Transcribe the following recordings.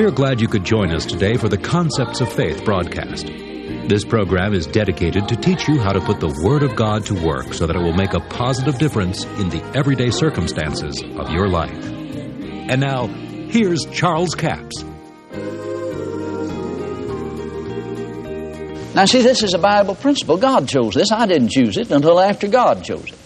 We are glad you could join us today for the Concepts of Faith broadcast. This program is dedicated to teach you how to put the Word of God to work so that it will make a positive difference in the everyday circumstances of your life. And now, here's Charles Capps. Now, see, this is a Bible principle. God chose this. I didn't choose it until after God chose it.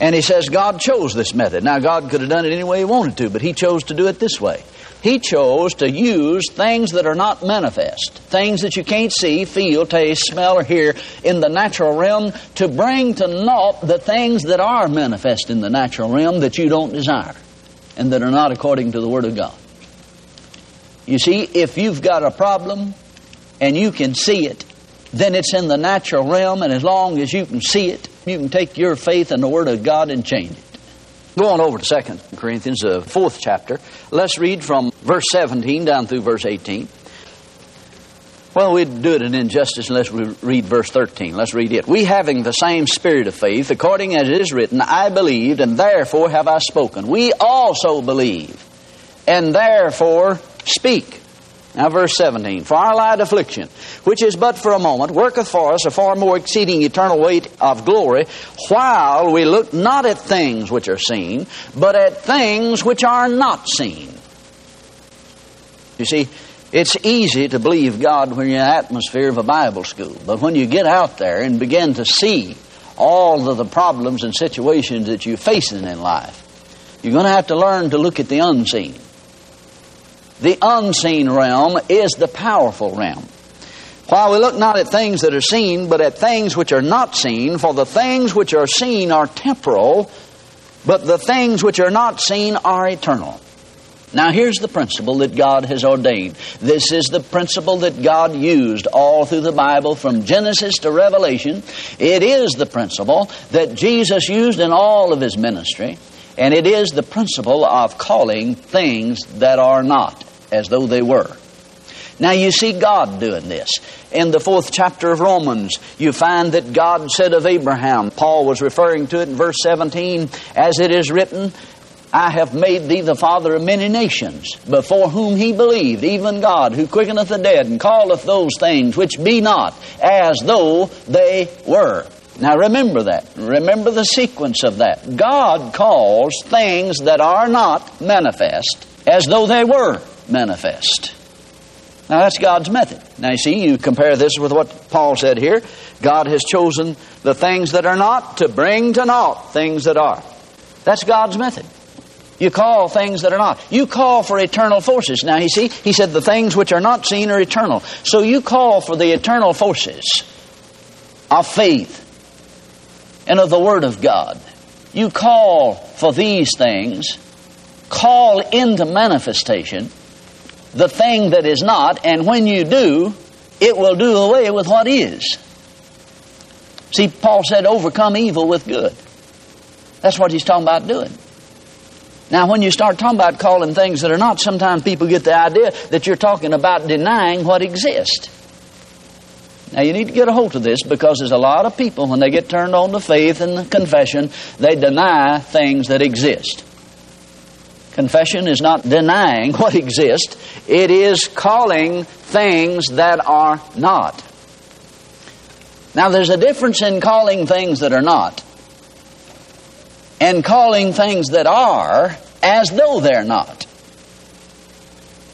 And he says God chose this method. Now, God could have done it any way he wanted to, but he chose to do it this way. He chose to use things that are not manifest, things that you can't see, feel, taste, smell, or hear in the natural realm to bring to naught the things that are manifest in the natural realm that you don't desire and that are not according to the Word of God. You see, if you've got a problem and you can see it, then it's in the natural realm, and as long as you can see it, you can take your faith in the Word of God and change it. Go on over to 2 Corinthians, the fourth chapter. Let's read from verse 17 down through verse 18. Well, we'd do it an injustice unless we read verse 13. Let's read it. We having the same spirit of faith, according as it is written, I believed, and therefore have I spoken. We also believe, and therefore speak. Now, verse 17. For our light affliction, which is but for a moment, worketh for us a far more exceeding eternal weight of glory, while we look not at things which are seen, but at things which are not seen. You see, it's easy to believe God when you're in the atmosphere of a Bible school, but when you get out there and begin to see all of the problems and situations that you're facing in life, you're going to have to learn to look at the unseen. The unseen realm is the powerful realm. While we look not at things that are seen, but at things which are not seen, for the things which are seen are temporal, but the things which are not seen are eternal. Now, here's the principle that God has ordained. This is the principle that God used all through the Bible from Genesis to Revelation. It is the principle that Jesus used in all of his ministry, and it is the principle of calling things that are not as though they were. Now you see God doing this. In the fourth chapter of Romans, you find that God said of Abraham, Paul was referring to it in verse 17, as it is written, I have made thee the father of many nations, before whom he believed, even God, who quickeneth the dead, and calleth those things which be not, as though they were. Now remember that. Remember the sequence of that. God calls things that are not manifest as though they were manifest. Now that's God's method. Now you see, you compare this with what Paul said here. God has chosen the things that are not to bring to naught things that are. That's God's method. You call things that are not. You call for eternal forces. Now, you see, he said the things which are not seen are eternal. So you call for the eternal forces of faith and of the Word of God. You call for these things, call into manifestation the thing that is not, and when you do, it will do away with what is. See, Paul said, overcome evil with good. That's what he's talking about doing. Now, when you start talking about calling things that are not, sometimes people get the idea that you're talking about denying what exists. Now, you need to get a hold of this because there's a lot of people, when they get turned on to faith and confession, they deny things that exist. Confession is not denying what exists, it is calling things that are not. Now, there's a difference in calling things that are not and calling things that are as though they're not.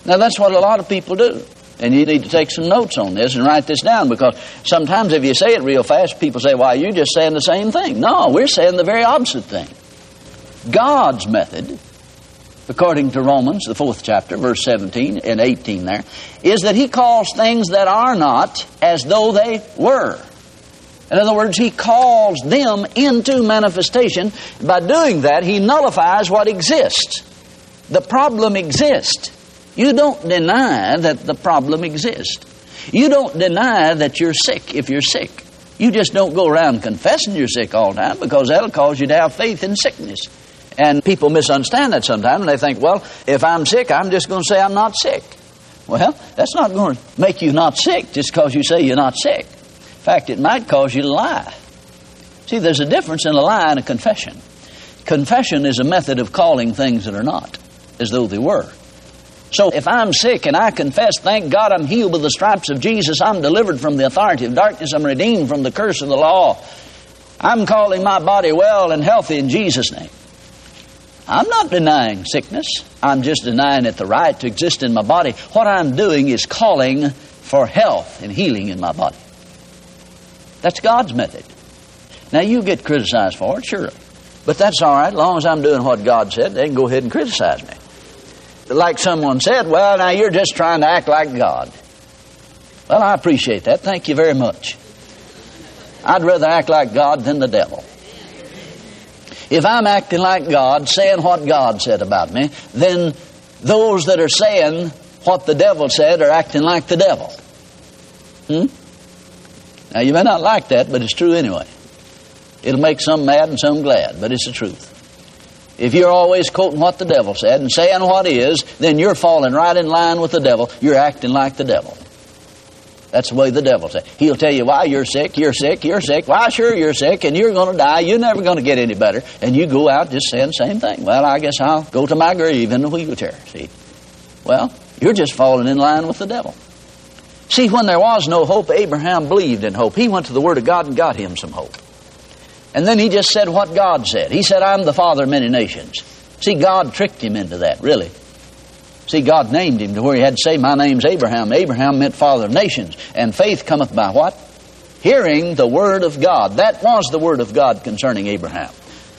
Now, that's what a lot of people do. And you need to take some notes on this and write this down because sometimes if you say it real fast, people say, why, you're just saying the same thing. No, we're saying the very opposite thing. God's method according to Romans, the fourth chapter, verse 17 and 18 there, is that he calls things that are not as though they were. In other words, he calls them into manifestation. By doing that, he nullifies what exists. The problem exists. You don't deny that the problem exists. You don't deny that you're sick if you're sick. You just don't go around confessing you're sick all the time because that'll cause you to have faith in sickness. And people misunderstand that sometimes, and they think, well, if I'm sick, I'm just going to say I'm not sick. Well, that's not going to make you not sick just because you say you're not sick. In fact, it might cause you to lie. See, there's a difference in a lie and a confession. Confession is a method of calling things that are not as though they were. So if I'm sick and I confess, thank God I'm healed with the stripes of Jesus, I'm delivered from the authority of darkness, I'm redeemed from the curse of the law. I'm calling my body well and healthy in Jesus' name. I'm not denying sickness. I'm just denying it the right to exist in my body. What I'm doing is calling for health and healing in my body. That's God's method. Now, you get criticized for it, sure. But that's all right. As long as I'm doing what God said, they can go ahead and criticize me. Like someone said, well, now you're just trying to act like God. Well, I appreciate that. Thank you very much. I'd rather act like God than the devil. If I'm acting like God, saying what God said about me, then those that are saying what the devil said are acting like the devil. Hmm? Now, you may not like that, but it's true anyway. It'll make some mad and some glad, but it's the truth. If you're always quoting what the devil said and saying what is, then you're falling right in line with the devil. You're acting like the devil. That's the way the devil says. He'll tell you why you're sick, you're sick, you're sick. Why, sure, you're sick, and you're going to die. You're never going to get any better. And you go out just saying the same thing. Well, I guess I'll go to my grave in the wheelchair. See? Well, you're just falling in line with the devil. See, when there was no hope, Abraham believed in hope. He went to the Word of God and got him some hope. And then he just said what God said. He said, I'm the father of many nations. See, God tricked him into that, really. See, God named him to where he had to say, My name's Abraham. Abraham meant father of nations. And faith cometh by what? Hearing the word of God. That was the word of God concerning Abraham.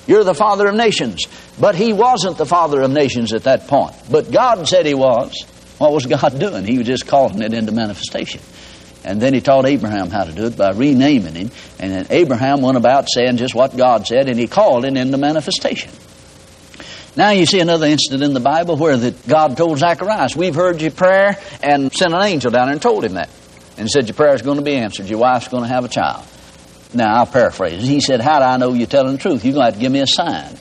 You're the father of nations. But he wasn't the father of nations at that point. But God said he was. What was God doing? He was just calling it into manifestation. And then he taught Abraham how to do it by renaming him. And then Abraham went about saying just what God said, and he called it into manifestation. Now you see another incident in the Bible where that God told Zacharias, We've heard your prayer, and sent an angel down there and told him that. And said, Your prayer is going to be answered. Your wife's going to have a child. Now, I'll paraphrase. He said, How do I know you're telling the truth? You're going to have to give me a sign.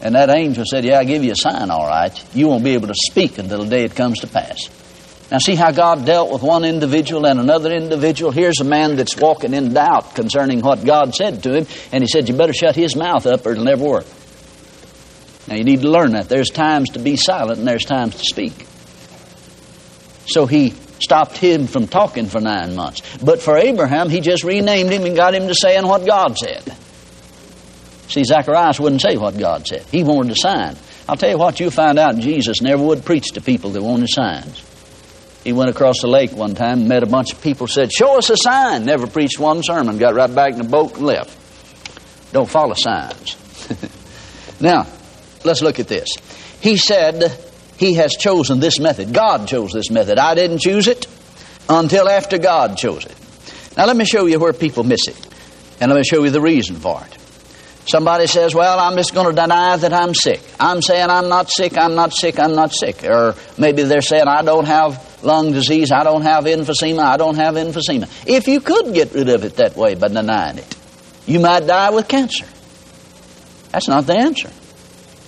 And that angel said, Yeah, I'll give you a sign, all right. You won't be able to speak until the day it comes to pass. Now, see how God dealt with one individual and another individual? Here's a man that's walking in doubt concerning what God said to him, and he said, You better shut his mouth up or it'll never work. Now, you need to learn that. There's times to be silent and there's times to speak. So he stopped him from talking for nine months. But for Abraham, he just renamed him and got him to saying what God said. See, Zacharias wouldn't say what God said. He wanted a sign. I'll tell you what, you'll find out Jesus never would preach to people that wanted signs. He went across the lake one time, met a bunch of people, said, Show us a sign. Never preached one sermon, got right back in the boat and left. Don't follow signs. now, let's look at this. He said he has chosen this method. God chose this method. I didn't choose it until after God chose it. Now, let me show you where people miss it, and let me show you the reason for it. Somebody says, Well, I'm just going to deny that I'm sick. I'm saying I'm not sick, I'm not sick, I'm not sick. Or maybe they're saying, I don't have lung disease, I don't have emphysema, I don't have emphysema. If you could get rid of it that way by denying it, you might die with cancer. That's not the answer.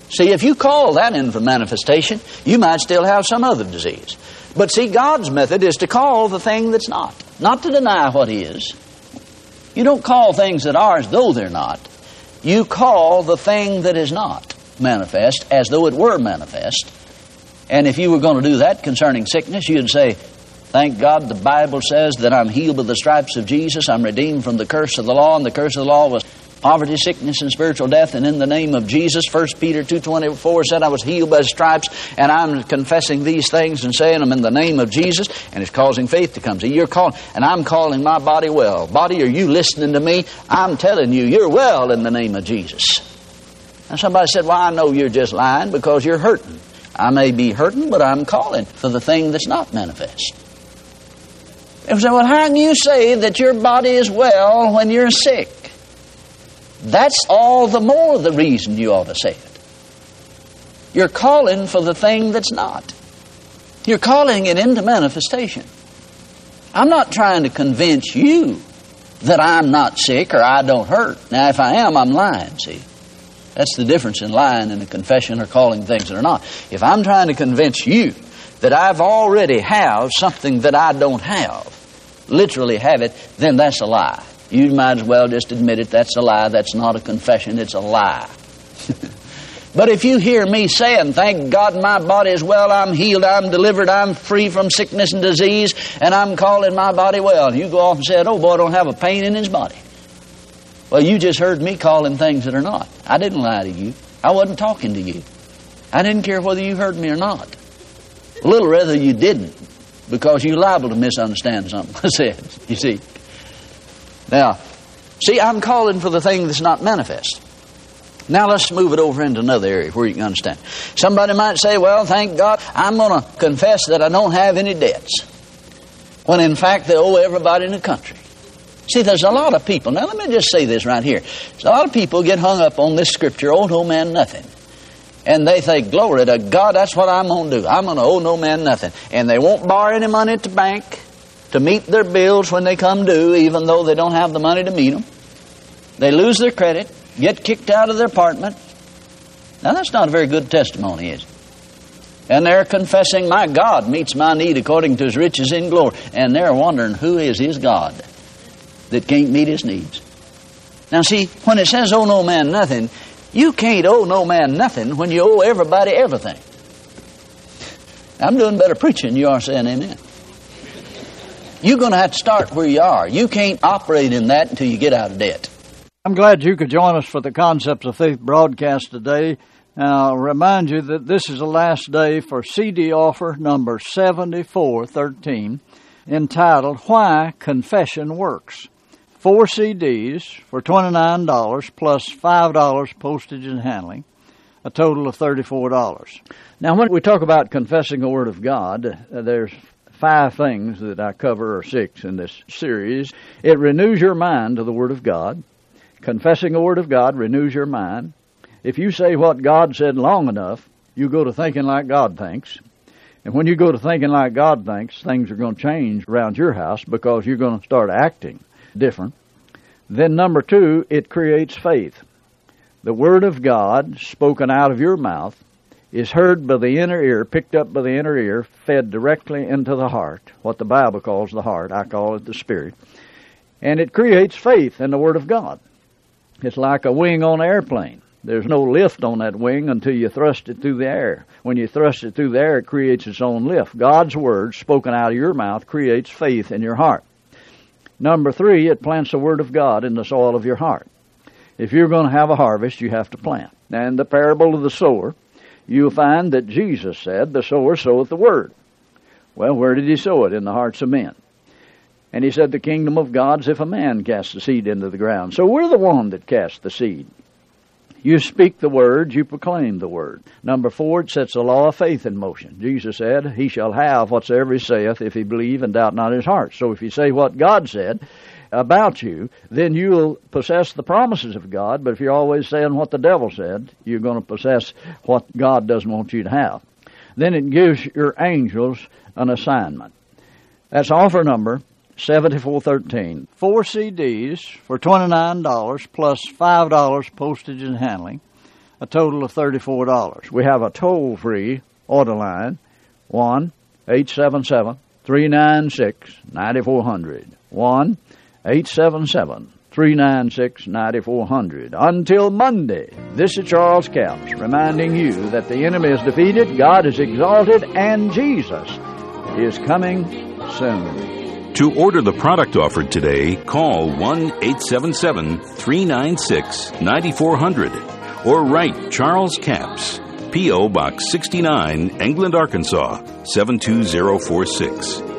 See, if you call that in for manifestation, you might still have some other disease. But see, God's method is to call the thing that's not, not to deny what is. You don't call things that are as though they're not. You call the thing that is not manifest as though it were manifest. And if you were going to do that concerning sickness, you'd say, Thank God the Bible says that I'm healed by the stripes of Jesus. I'm redeemed from the curse of the law, and the curse of the law was poverty, sickness, and spiritual death. And in the name of Jesus, 1 Peter 2.24 said I was healed by stripes, and I'm confessing these things and saying them in the name of Jesus, and it's causing faith to come. See, you're calling, and I'm calling my body well. Body, are you listening to me? I'm telling you, you're well in the name of Jesus. And somebody said, well, I know you're just lying because you're hurting. I may be hurting, but I'm calling for the thing that's not manifest. They say, well, how can you say that your body is well when you're sick? That's all the more the reason you ought to say it. You're calling for the thing that's not. You're calling it into manifestation. I'm not trying to convince you that I'm not sick or I don't hurt. Now, if I am, I'm lying, see? That's the difference in lying and a confession or calling things that are not. If I'm trying to convince you that I've already have something that I don't have, literally have it, then that's a lie. You might as well just admit it. That's a lie. That's not a confession. It's a lie. But if you hear me saying, Thank God my body is well, I'm healed, I'm delivered, I'm free from sickness and disease, and I'm calling my body well, and you go off and say, Oh boy, I don't have a pain in his body. Well, you just heard me calling things that are not. I didn't lie to you. I wasn't talking to you. I didn't care whether you heard me or not. A little rather you didn't, because you're liable to misunderstand something I said, you see. Now, see, I'm calling for the thing that's not manifest. Now let's move it over into another area where you can understand. Somebody might say, well, thank God, I'm going to confess that I don't have any debts. When in fact they owe everybody in the country. See, there's a lot of people. Now let me just say this right here. There's a lot of people get hung up on this scripture, owe no man nothing. And they think, glory to God, that's what I'm going to do. I'm going to owe no man nothing. And they won't borrow any money at the bank to meet their bills when they come due, even though they don't have the money to meet them. They lose their credit get kicked out of their apartment. Now, that's not a very good testimony, is it? And they're confessing, My God meets my need according to his riches in glory. And they're wondering, Who is his God that can't meet his needs? Now, see, when it says, Owe no man nothing, you can't owe no man nothing when you owe everybody everything. I'm doing better preaching you are saying amen. You're going to have to start where you are. You can't operate in that until you get out of debt. I'm glad you could join us for the Concepts of Faith broadcast today. I'll remind you that this is the last day for CD offer number 7413 entitled Why Confession Works. Four CDs for $29 plus $5 postage and handling, a total of $34. Now, when we talk about confessing the Word of God, uh, there's five things that I cover, or six in this series. It renews your mind to the Word of God. Confessing the Word of God renews your mind. If you say what God said long enough, you go to thinking like God thinks. And when you go to thinking like God thinks, things are going to change around your house because you're going to start acting different. Then, number two, it creates faith. The Word of God, spoken out of your mouth, is heard by the inner ear, picked up by the inner ear, fed directly into the heart, what the Bible calls the heart. I call it the spirit. And it creates faith in the Word of God. It's like a wing on an airplane. There's no lift on that wing until you thrust it through the air. When you thrust it through the air, it creates its own lift. God's word, spoken out of your mouth, creates faith in your heart. Number three, it plants the word of God in the soil of your heart. If you're going to have a harvest, you have to plant. And the parable of the sower, you'll find that Jesus said, The sower soweth the word. Well, where did he sow it? In the hearts of men. And he said, The kingdom of God is if a man casts the seed into the ground. So we're the one that casts the seed. You speak the word, you proclaim the word. Number four, it sets the law of faith in motion. Jesus said, He shall have whatsoever he saith if he believe and doubt not his heart. So if you say what God said about you, then you'll possess the promises of God. But if you're always saying what the devil said, you're going to possess what God doesn't want you to have. Then it gives your angels an assignment. That's offer number 7413. Four CDs for $29 plus $5 postage and handling, a total of $34. We have a toll free order line 1 877 396 9400. 1 877 396 9400. Until Monday, this is Charles Capps reminding you that the enemy is defeated, God is exalted, and Jesus is coming soon. To order the product offered today, call 1 877 396 9400 or write Charles Capps, P.O. Box 69, England, Arkansas 72046.